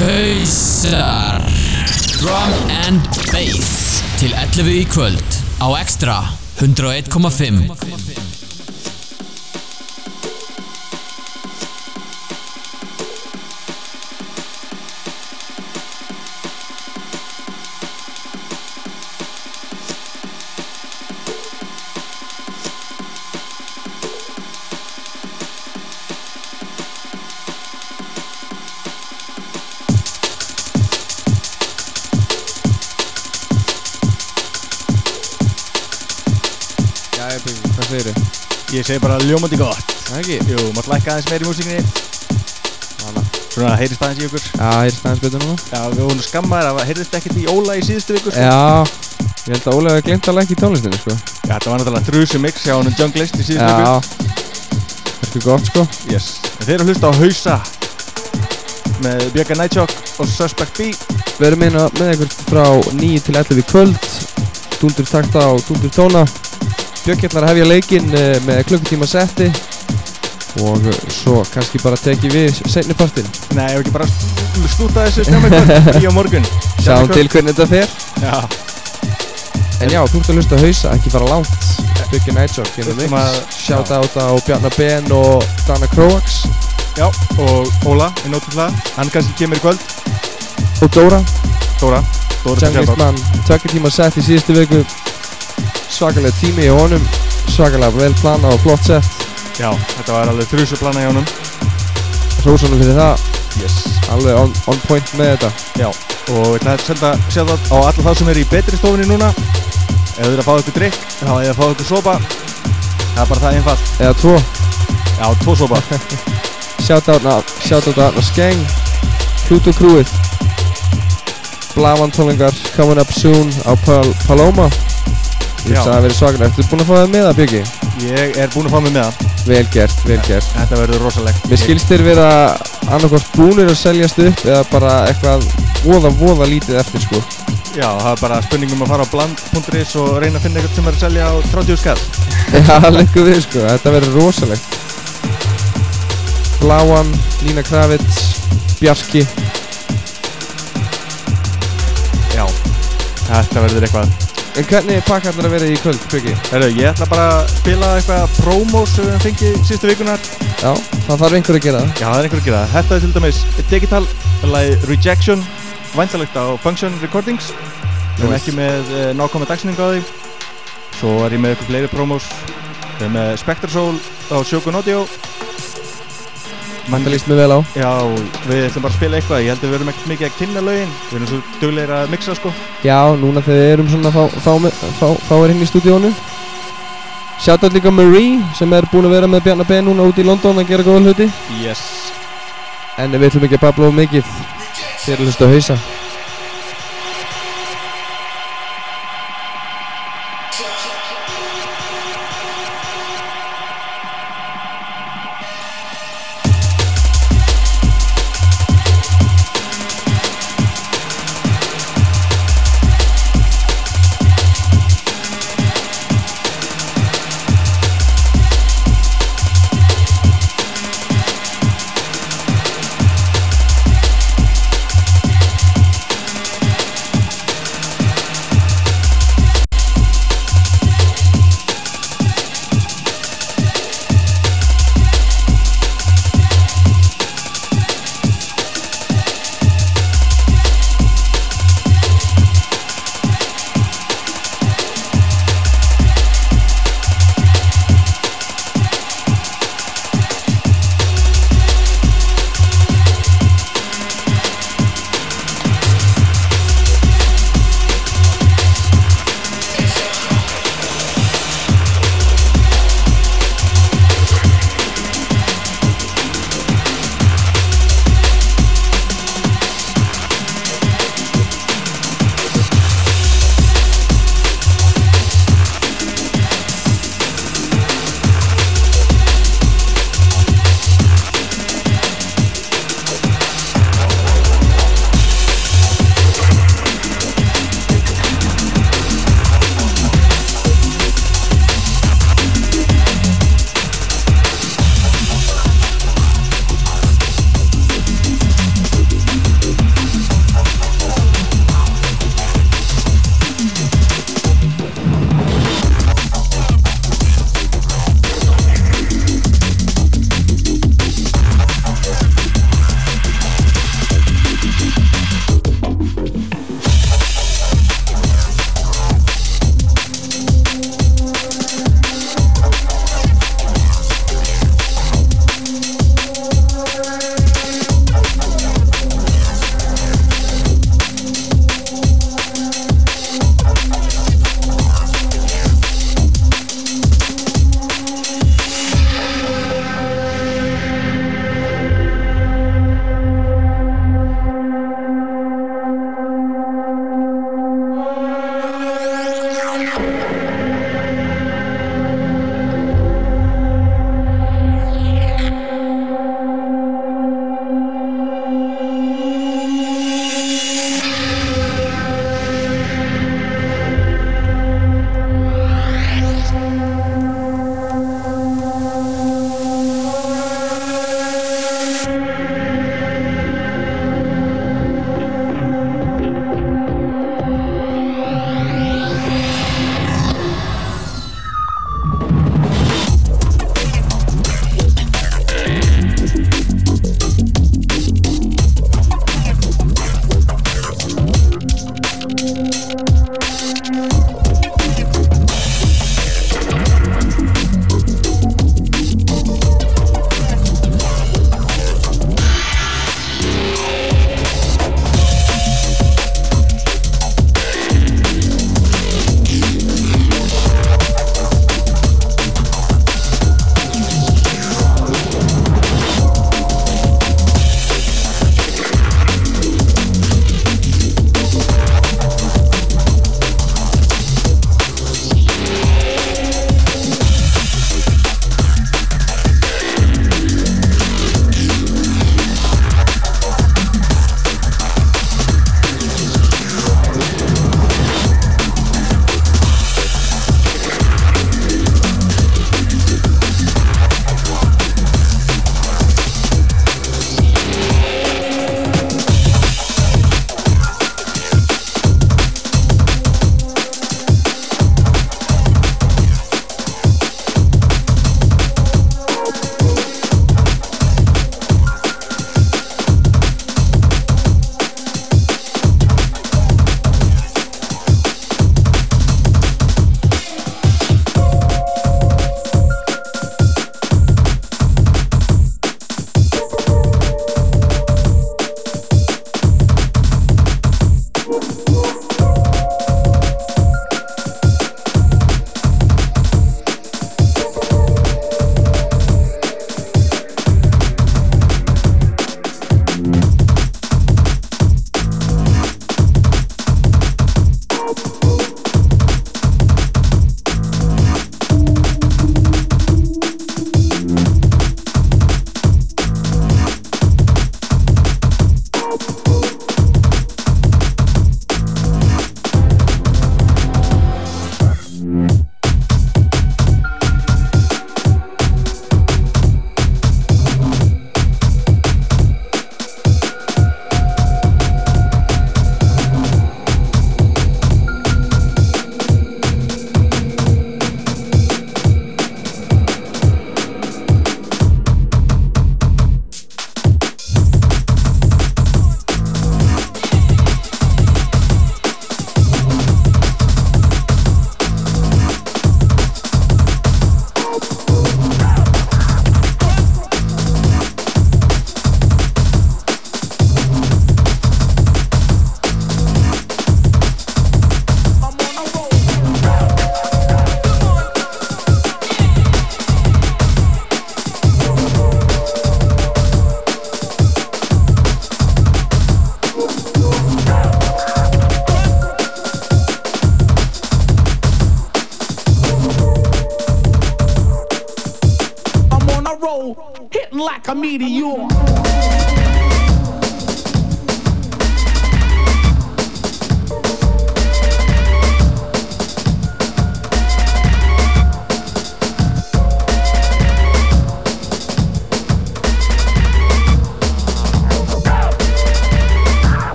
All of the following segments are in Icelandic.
Hausar. Drum and Bass. Til 11 í kvöld Á Extra 101,5 Ég segi bara ljómandi gott. Það ekki? Jú, mátt lækka aðeins meir í músíkinni. Hanna Svona heyrist aðeins í okkur Já, heyrist aðeins betur núna. Já, við vorum skammaðir að heyrist ekkert í Óla í síðustu viku sko. Já, ég held að Ólega hefði glemt að lækja í tónlistinu, sko. Já, þetta var náttúrulega þrjusu mix hjá honum Junglist í síðustu Já, viku það er ekki gott, sko. Yes. Þeir eru að hlusta á Hausa Með Björga Nightjock og Suspect B. Við erum inn með ykkur frá 9 til 11 í kvöld. Dúndur takta og dúndur tóna Björkjarnar hefja leikinn eh, með klukkutíma setti. Og svo kannski bara teki við seinni partinn. Nei, ég hef ekki bara st- stúta þessu snemma í á morgun. Sjáum til hvernig þetta fer. Já. En já, þú ert að hlusta á hausa, ekki fara Björkjar Nightjock in the Þurftum að- mix Shout out á Bjarnar Ben og Dana Kroax Já, og Óla er nótið Hann kannski kemur í kvöld. Og Dóra. Dóra. Dóra til Junglist sjálf mann, tökkutíma sett í síðustu viku Svakalega tími í honum Svakalega vel plana og flott sett. Já, þetta var alveg þrjusu plana hjá honum. Hrósanum fyrir það, Yes. Alveg on, on point með þetta. Já, og ég ætla að senda sjá það á alla þá sem eru í betri stofunni núna. Ef þið eru að fá ykkur drikk, þá er að fá ykkur sopa. Það er bara það einfalt. Eða tvo, Já, tvo sopa. Shoutout á Arnar Skeng Pluto Crewið. Blavan tónlingar coming up soon á Pal Paloma Það verið svakalega Ertu búinn að fá það með það Björki? Ég er búinn að fá mig með það Vel gert, vel gert. Þetta verður rosalegt. Mér skilst þér vera annarkort búnir að seljast upp eða bara eitthvað voða voða lítið eftir sko. Já, það er bara spurningum að fara á bland.is og reyna að finna eitthvað sem er að selja á 30 skall. Já, lengur við sko, þetta verður rosalegt. Bláan, Lína Kravitz, Bjarki. Já, þetta verður eitthvað En hvernig pakka allar að vera í kvöld, Björki? Herru, ég ætla bara að spila eitthvað promos sem við fengið síðustu vikunar Já, það þarf einhver að gera það. Já, það er einhver að gera það. Þetta er til dæmis Digital, lagi Rejection Væntalegt á Function Recordings. Við erum ekki með uh, nákvæmlega dagsningu á því. Svo er ég með eitthvað fleiri promos Við erum með Spectre Soul á Shogun Audio Það líst mér vel á. Já, við ætlum bara að spila eitthvað. Ég held að við erum ekkert mikið að kynna lögin. Við erum svo duglegir að mixa sko. Já, núna þegar við erum svona fá, fá, fá, fáir inn í stúdíónu. Shoutout líka Marie sem er búin að vera með Bjarnar Ben núna út í London að gera góða hluti. Yes. En við ætlum ekki að babla of mikið. Þeir eru hlusta að hausa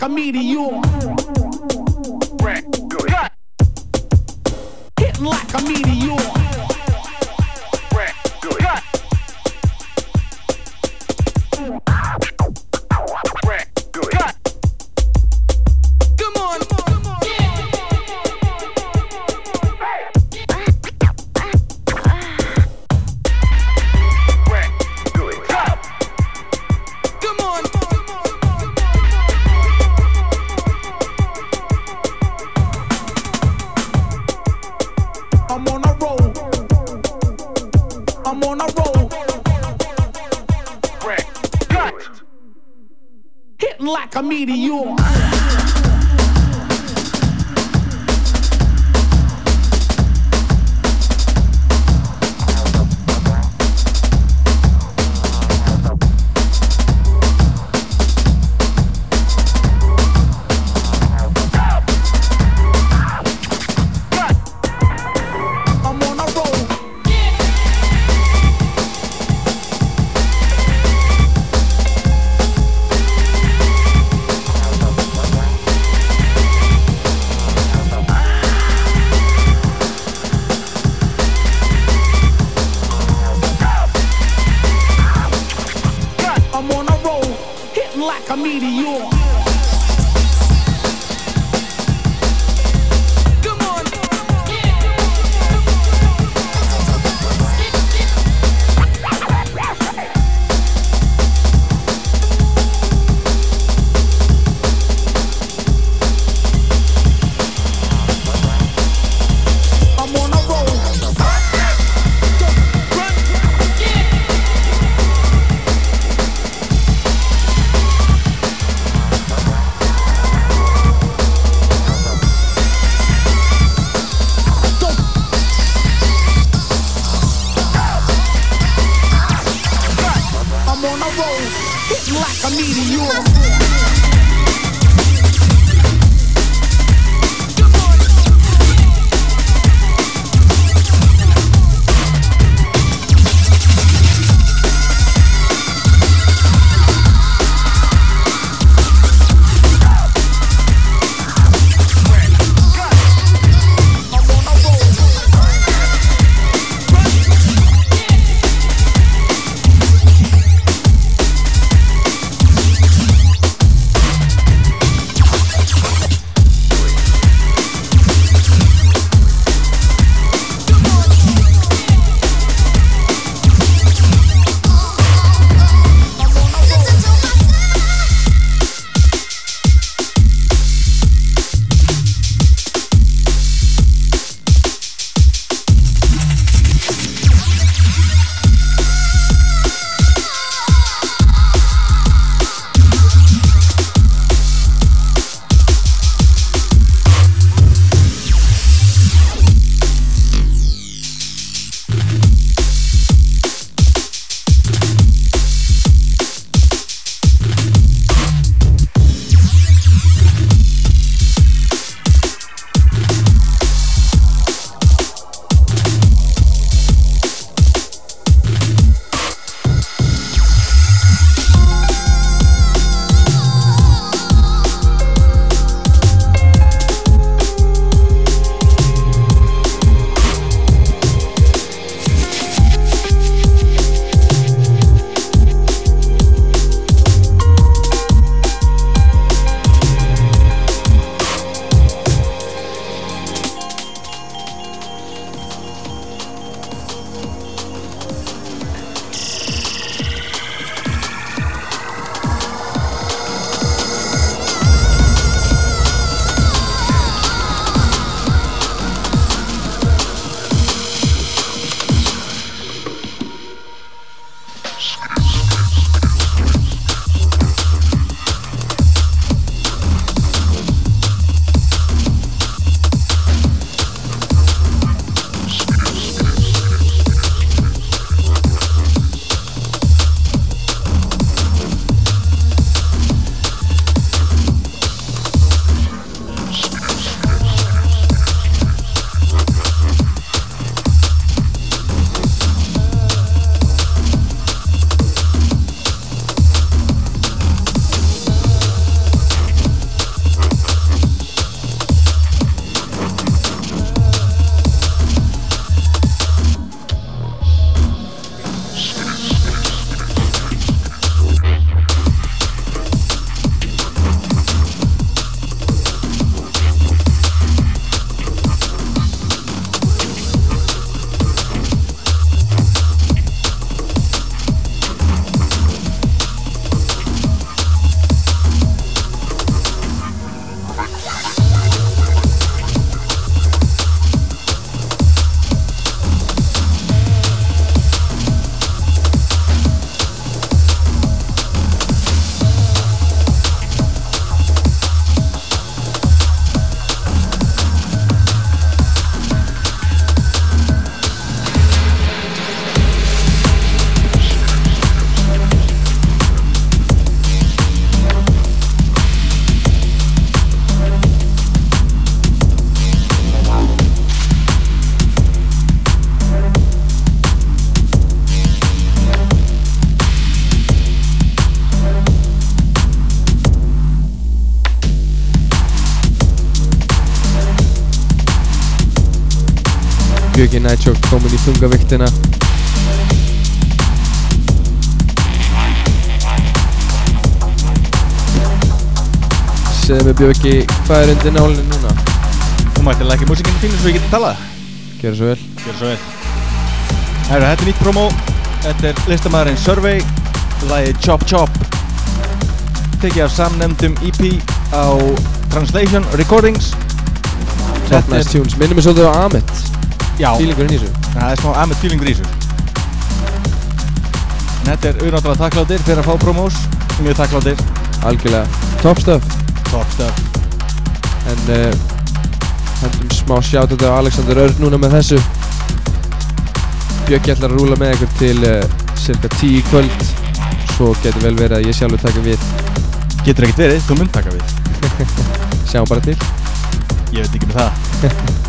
comedian Björki Nightshot komin í þungaviktina. Segðu mig Björki, hvað er undir nálinn núna? Þú mætti að lækja músikinu þínu svo ég geti talað. Gjör svo vel. Gjör svo vel. Herru, þetta er nýtt promo. Þetta er listamæðurinn Survey. Læði Chop Chop. Tekið af samnefndum EP á Translation Recordings. Top Nice Tunes, minnum við svolítið á Amit Fílingurinn í þessu. Það er smá Amit feelingur í þessu. Þetta er auðvitað takkláttir fyrir að fá promós. Mjög takkláttir Algjörlega. Top stuff. Top stuff. En uh, hendum smá sjátt á Alexander Örn núna með þessu. Björki ætlar að rúla með ykkur til uh, cirka 10 í kvöld. Svo getur vel verið að ég sjálfur taka við. Getur ekkert verið, þú mun taka við. Sjáum bara til. Ég veit ekki með það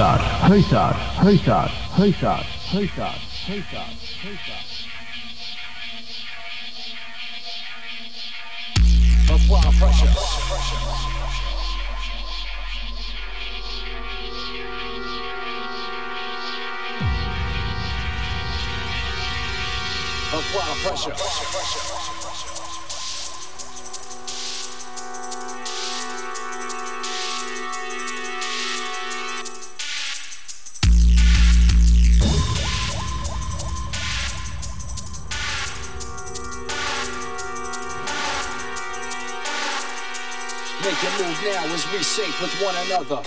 Hausar, hausar, hausar, hausar, hausar, hausar, hausar, hausar Apply pressure. Apply pressure. Make move now as we sync with one another.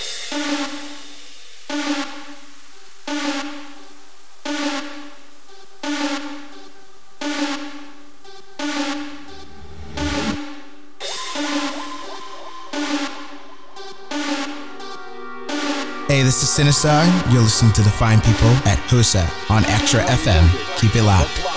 Hey, this is Sinisar. You're listening to the fine people at Husa on Extra FM. Keep it locked.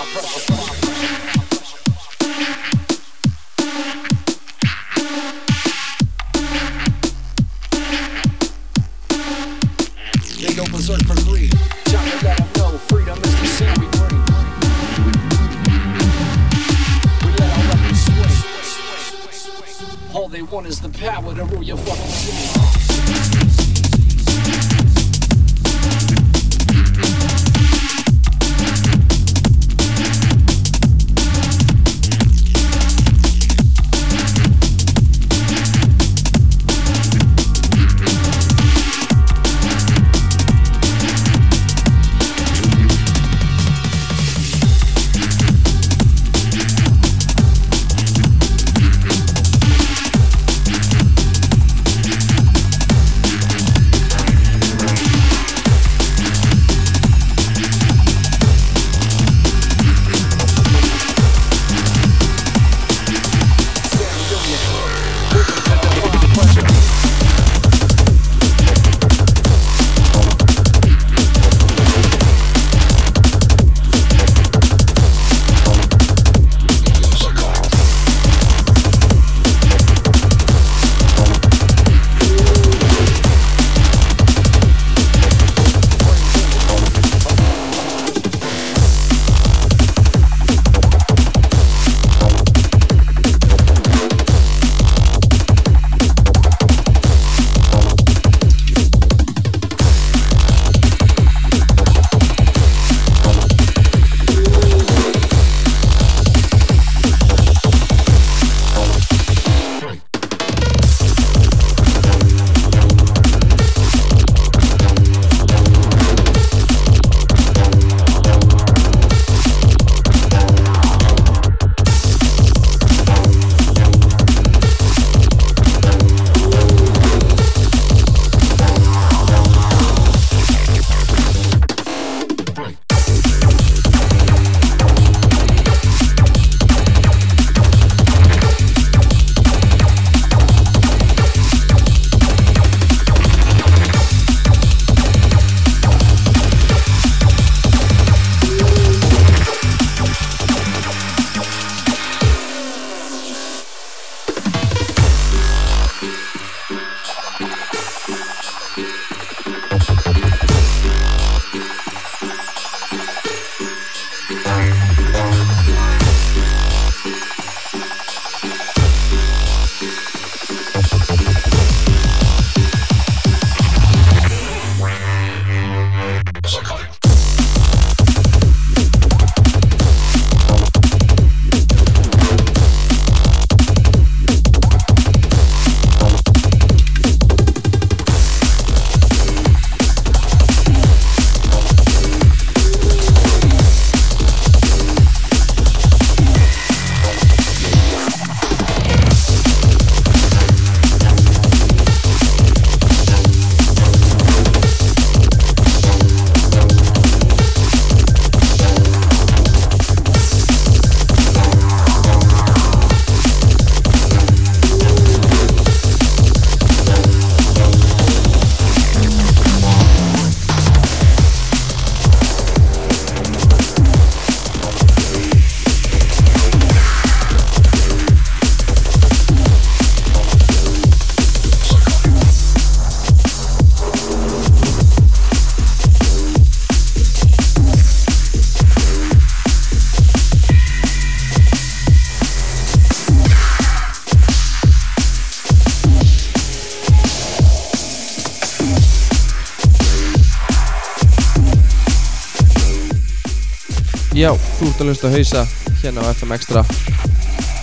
Að hlusta á hausa hérna á FM Extra.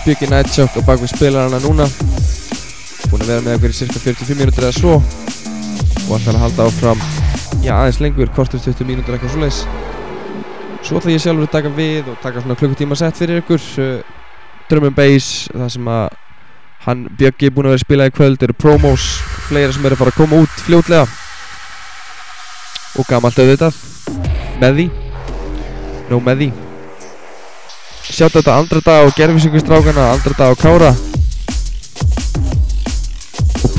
Byggi Nightshock og bak við spilarana núna. Búin að vera með okkur í cirka 45 mínútur eða svo. Og ætla að halda áfram já, aðeins lengur, kortur 20 mínútur eitthvað svoleiðis. Svo ætla ég sjálfur að taka við og taka svona klukkutíma sett fyrir ykkur uh, Drum and Bass, það sem að hann Bjöggi er búin að vera að spila í kvöld. Eru promos, fleira sem eru að fara að koma út fljótlega. Og gamalt auðvitað með því. Nó með því Sjátt þetta Andrada og Gerfisingustrákana Andrada og Kára. Og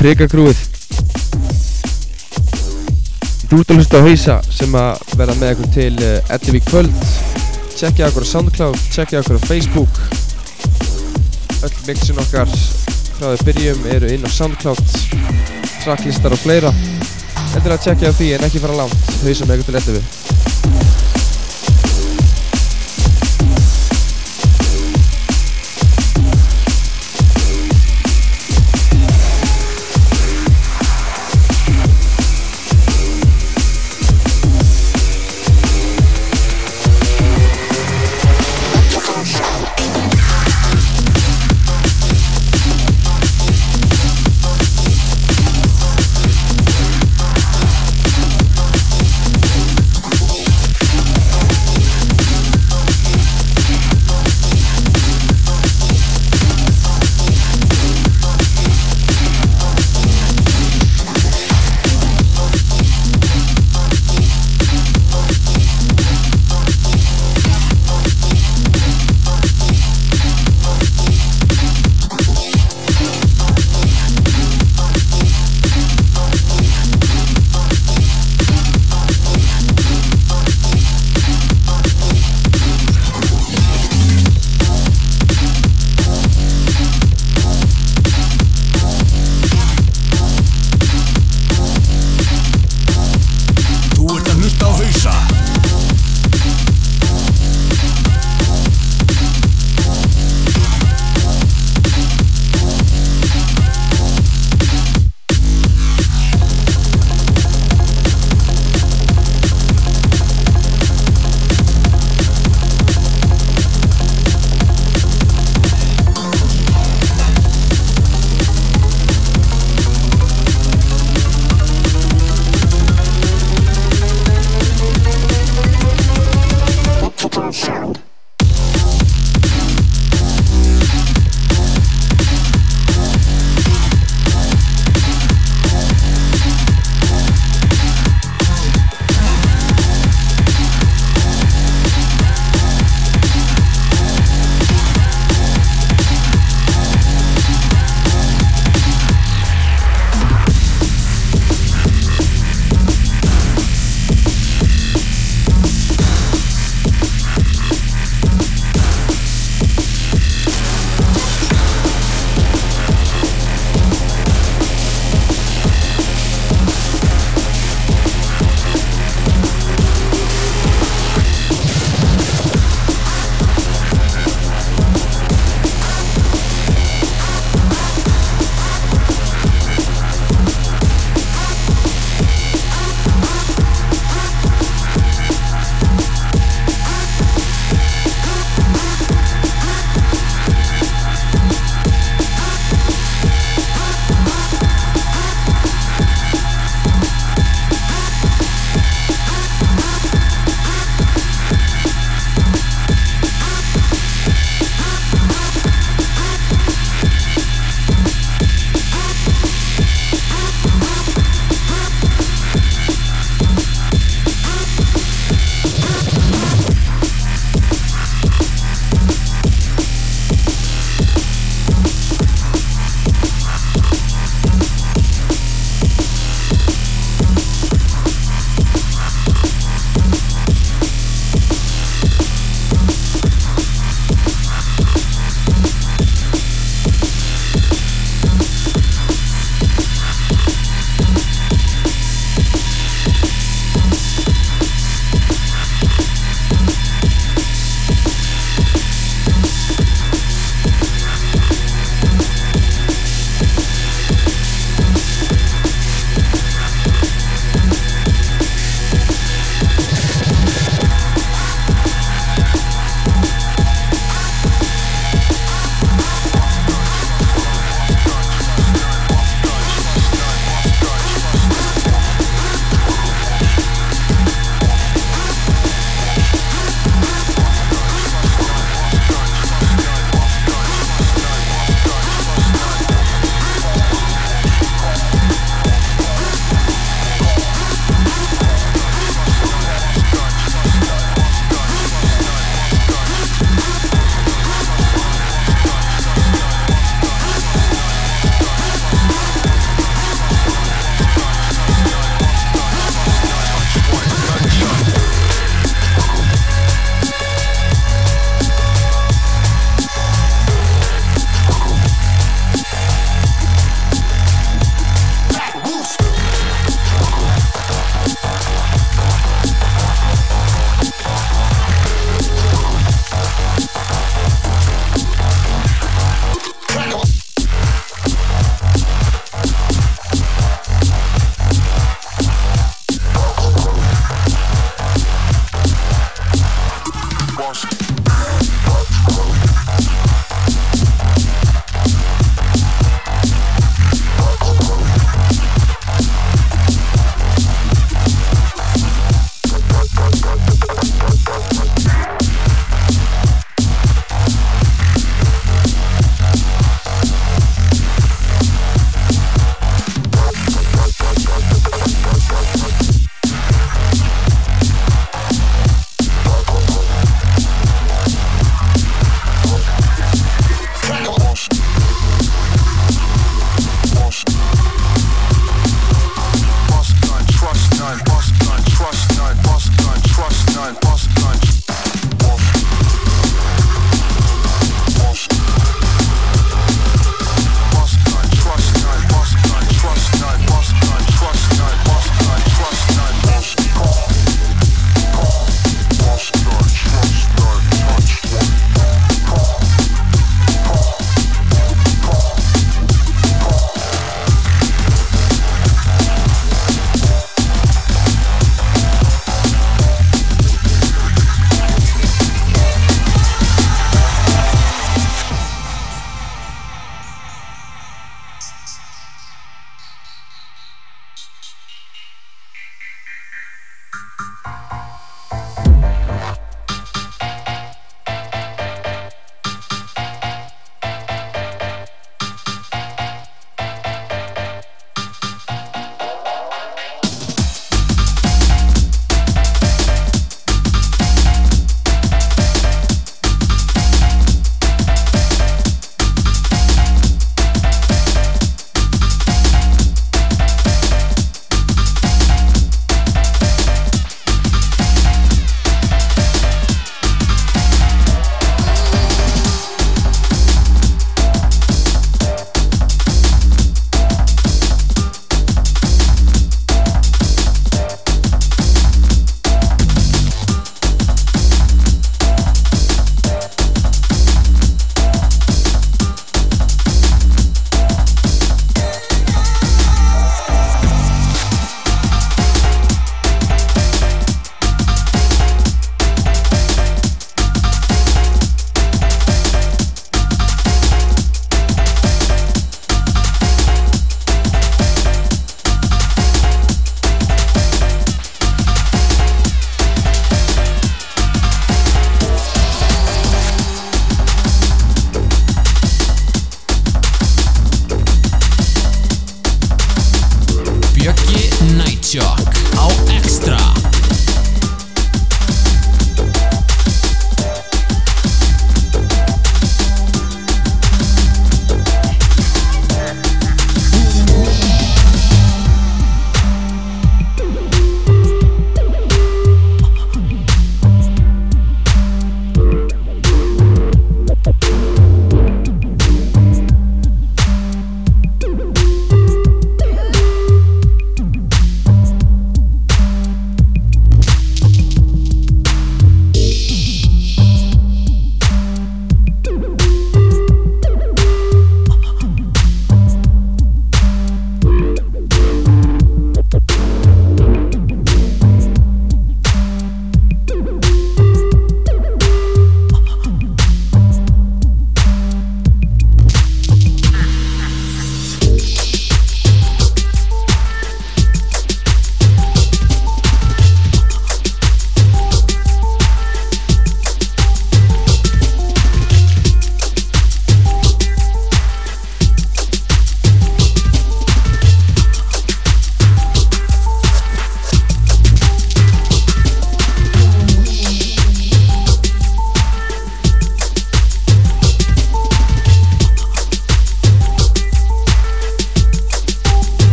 að hlusta á hausa sem að vera með ykkur til uh, 11 í kvöld Tjekkja okkur á Soundcloud, tjekkja okkur á Facebook. Öll mixin okkar frá því byrjum eru inn á Soundcloud Tracklistar og fleira. Þetta er að tjekkja á því en ekki fara langt. Hausa með ykkur til 11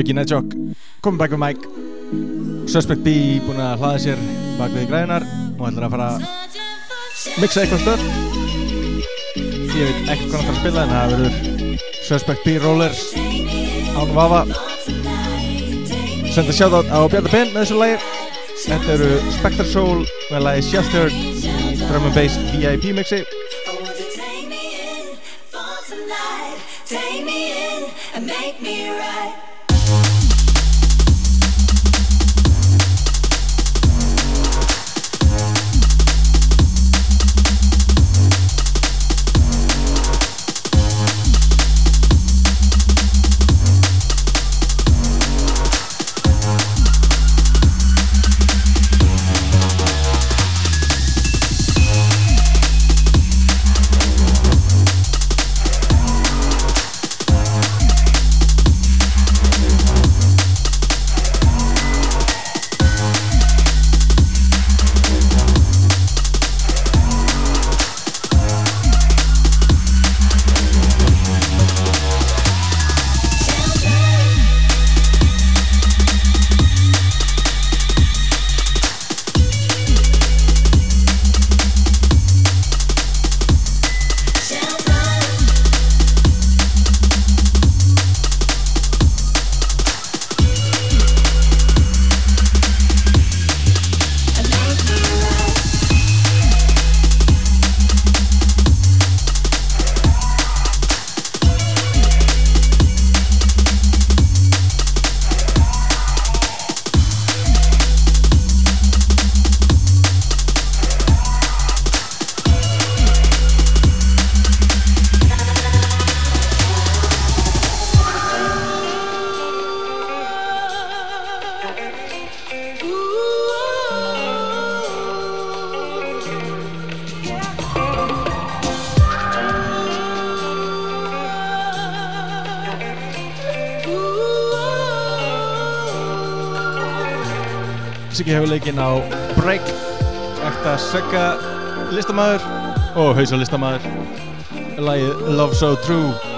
Björki Nedjok komin bak við mæk Suspect B búinn að hlaða sér bak við græðunar og ætlar að fara að mixa eitthvað stöð. Ég veit ekkert hvað hann ætlar að spila en það verður Suspect B Rollers án vafa. Senda shoutout á Bjarni Ben með þessu lagi. Þetta eru Spectre Soul með lagi Sheltered Drum and Bass VIP mixi Siggi hefur leikinn á Break Ekta Segga listamæður og hausa listamæður Lagið Love So True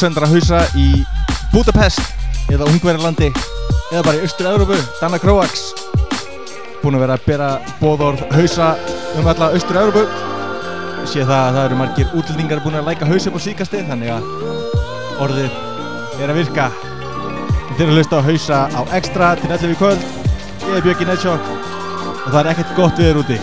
útsendra hausa í Budapest eða Ungverjalandi eða bara í Austur-Európu, Danna Kroax búin að vera að bera bóðorð hausa um alla Austur-Európu sé það að það eru margir útlendingar búin að læka hausa upp á síkasti þannig að orðið er að virka. Þeir eru að hlusta á hausa á extra til 11 í kvöld. Ég er Björki Netsjók og það er ekkert gott viður úti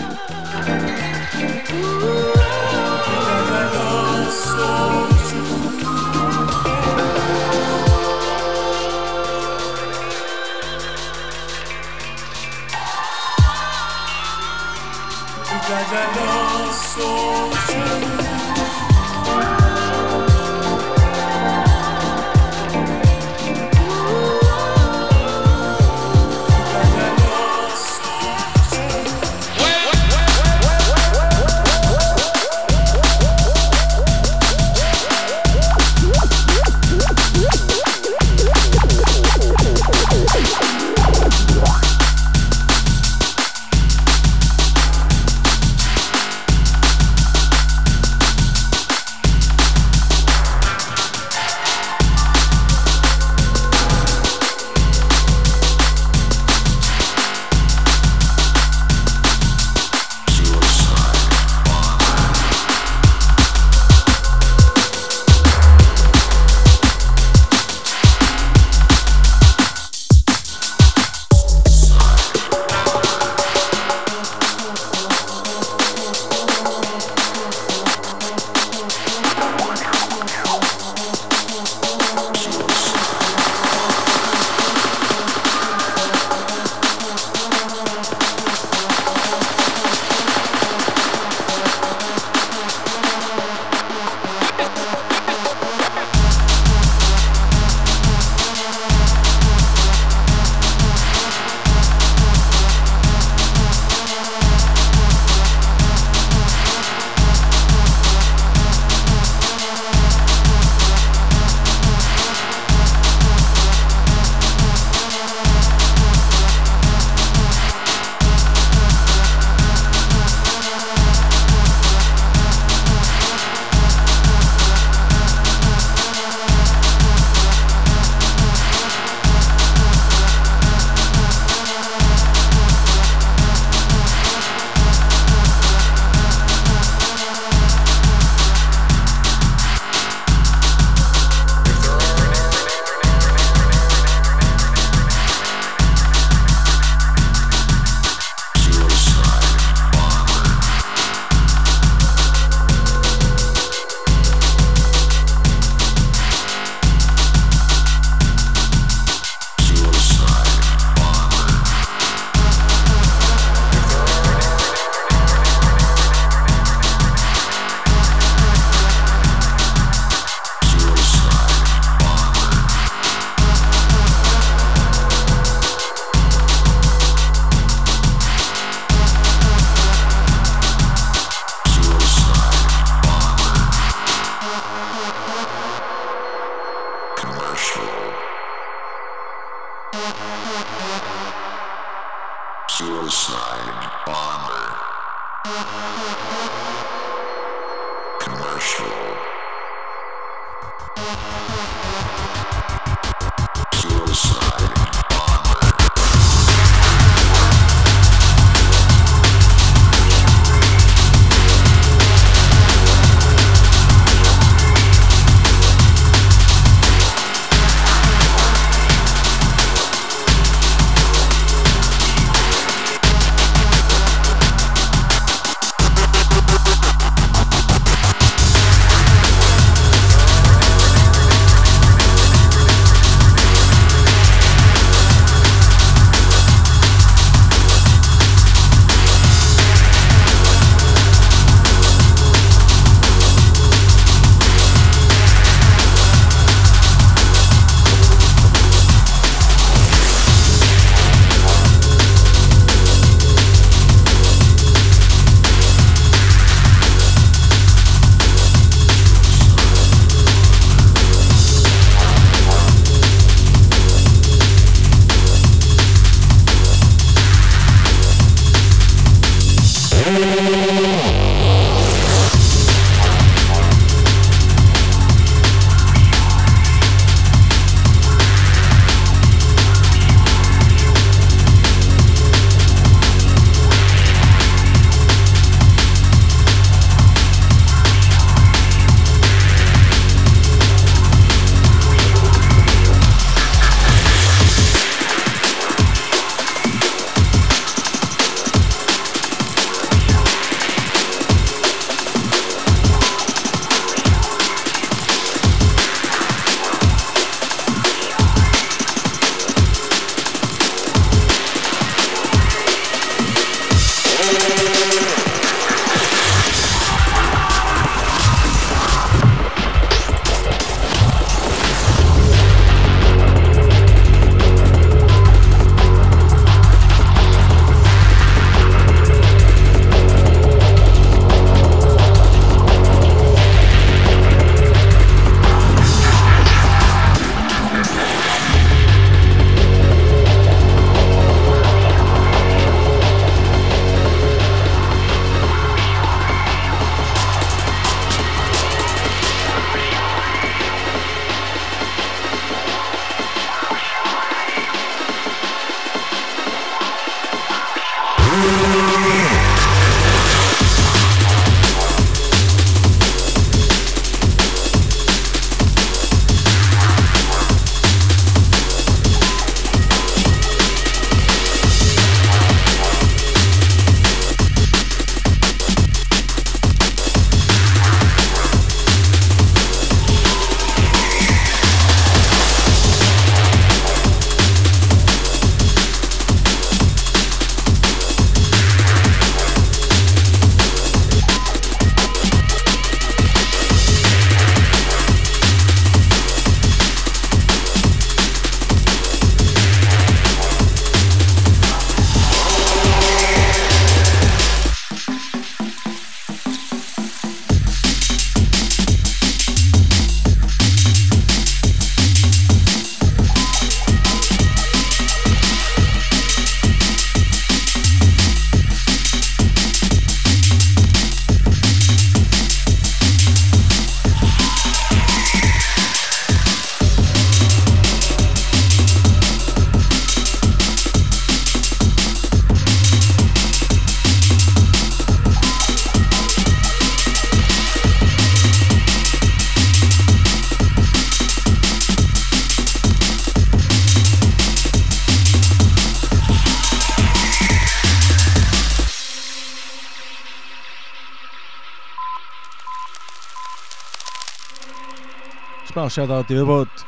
sjátátt í viðbót.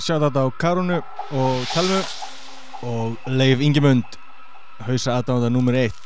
Sjátátt á Karunu og Kalmu og Leif Ingemund. Hausa aðdánda nummer 1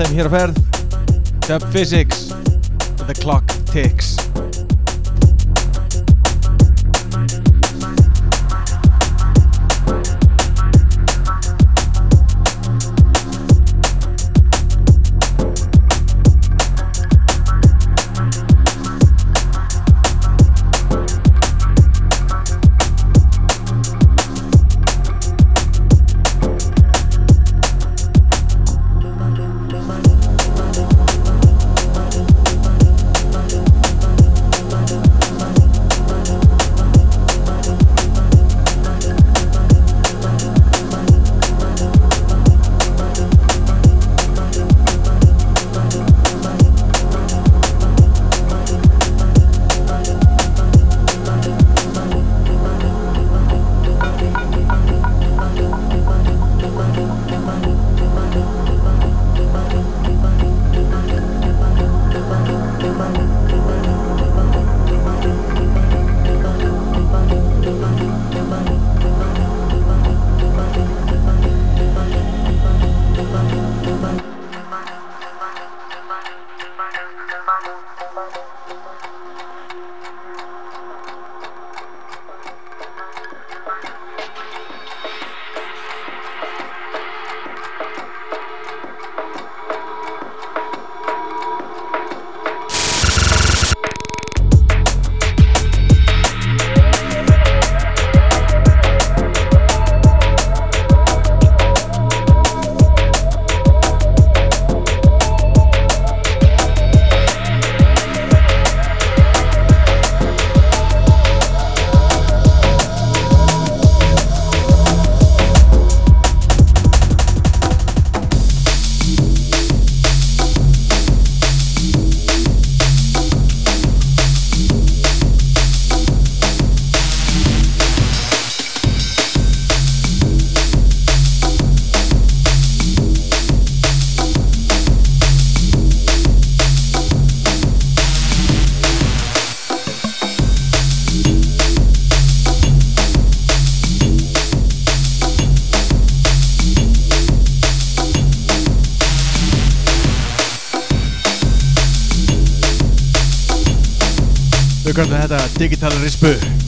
en hier of ik heb Physic. Kallum þetta Digital Rispu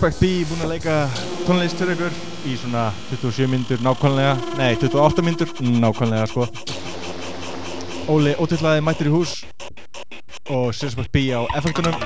Suspect B búinn að leika tónlist fyrir ykkur í svona 27 myndur nákvæmlega, nei 28 myndur nákvæmlega sko. Óli ótillaði mættir í hús og Suspect B á effektunum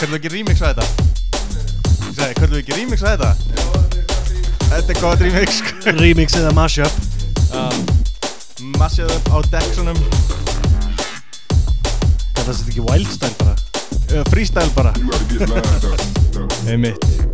Hvernig við ekki remix að þetta? Ég sagði, hvernig við ekki remix að þetta? Þetta er gott remix sko. Remix eða mashup Massið upp á er þetta ekki wildstyle bara uh, Freestyle bara. Einmitt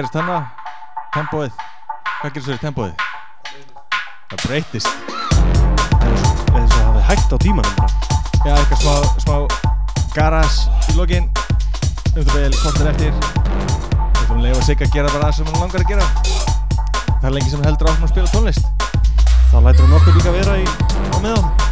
Gerist hana Tempóið. Hvað gerist fyrir tempóið? Það breytist. Eða þess að hafi hægt á tímanum. Já, eitthvað smá, smá garas í lokin. Um það vel kortir eftir. Við ætlum að leifa sig að gera bara það sem hann langar að gera. Það er lengi sem hann heldur áfram að spila tónlist. Þá lætur hann okkur líka vera í, á meðan.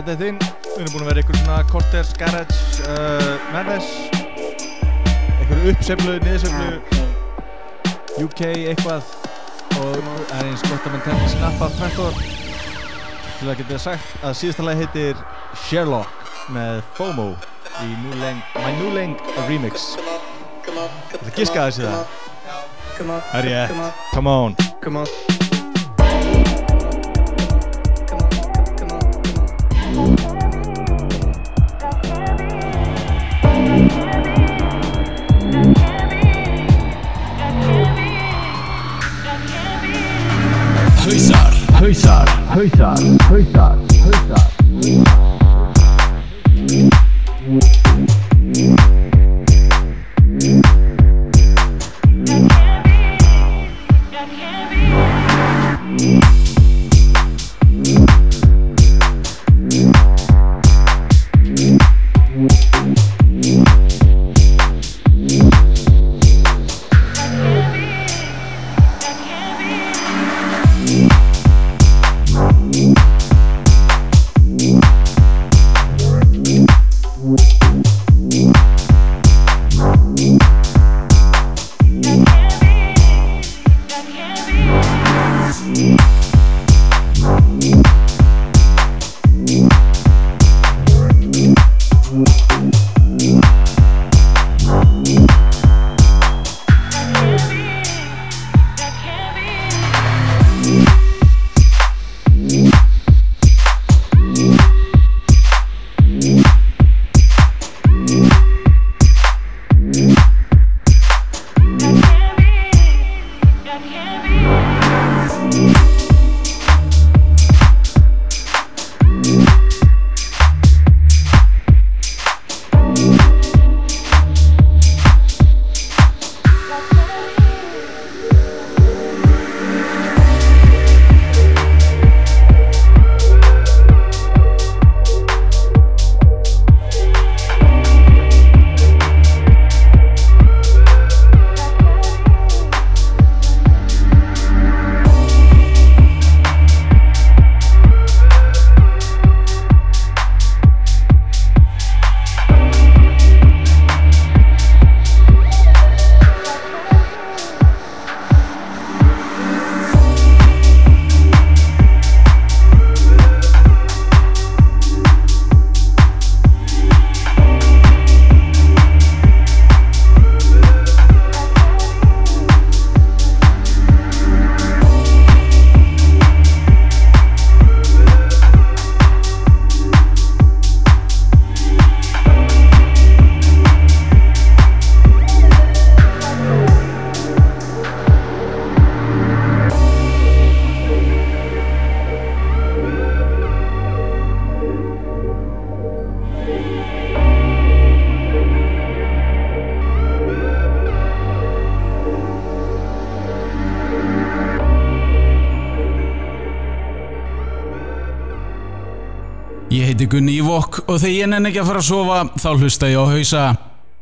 Þetta er þinn. Við erum búin að vera ykkur svona Cortez, Garage, uh, Madness Einhverju uppseflu, niðurseflu UK eitthvað. Og það er eins gott að mann tenni snappa traktor til að geta sagt að síðasta lag heitir Sherlock með FOMO í New Lang, My New Lang remix Þetta giska þessi það Það er rétt, come on. Come on. Og þegar ég nenni ekki að fara að sofa þá hlusta ég á hausa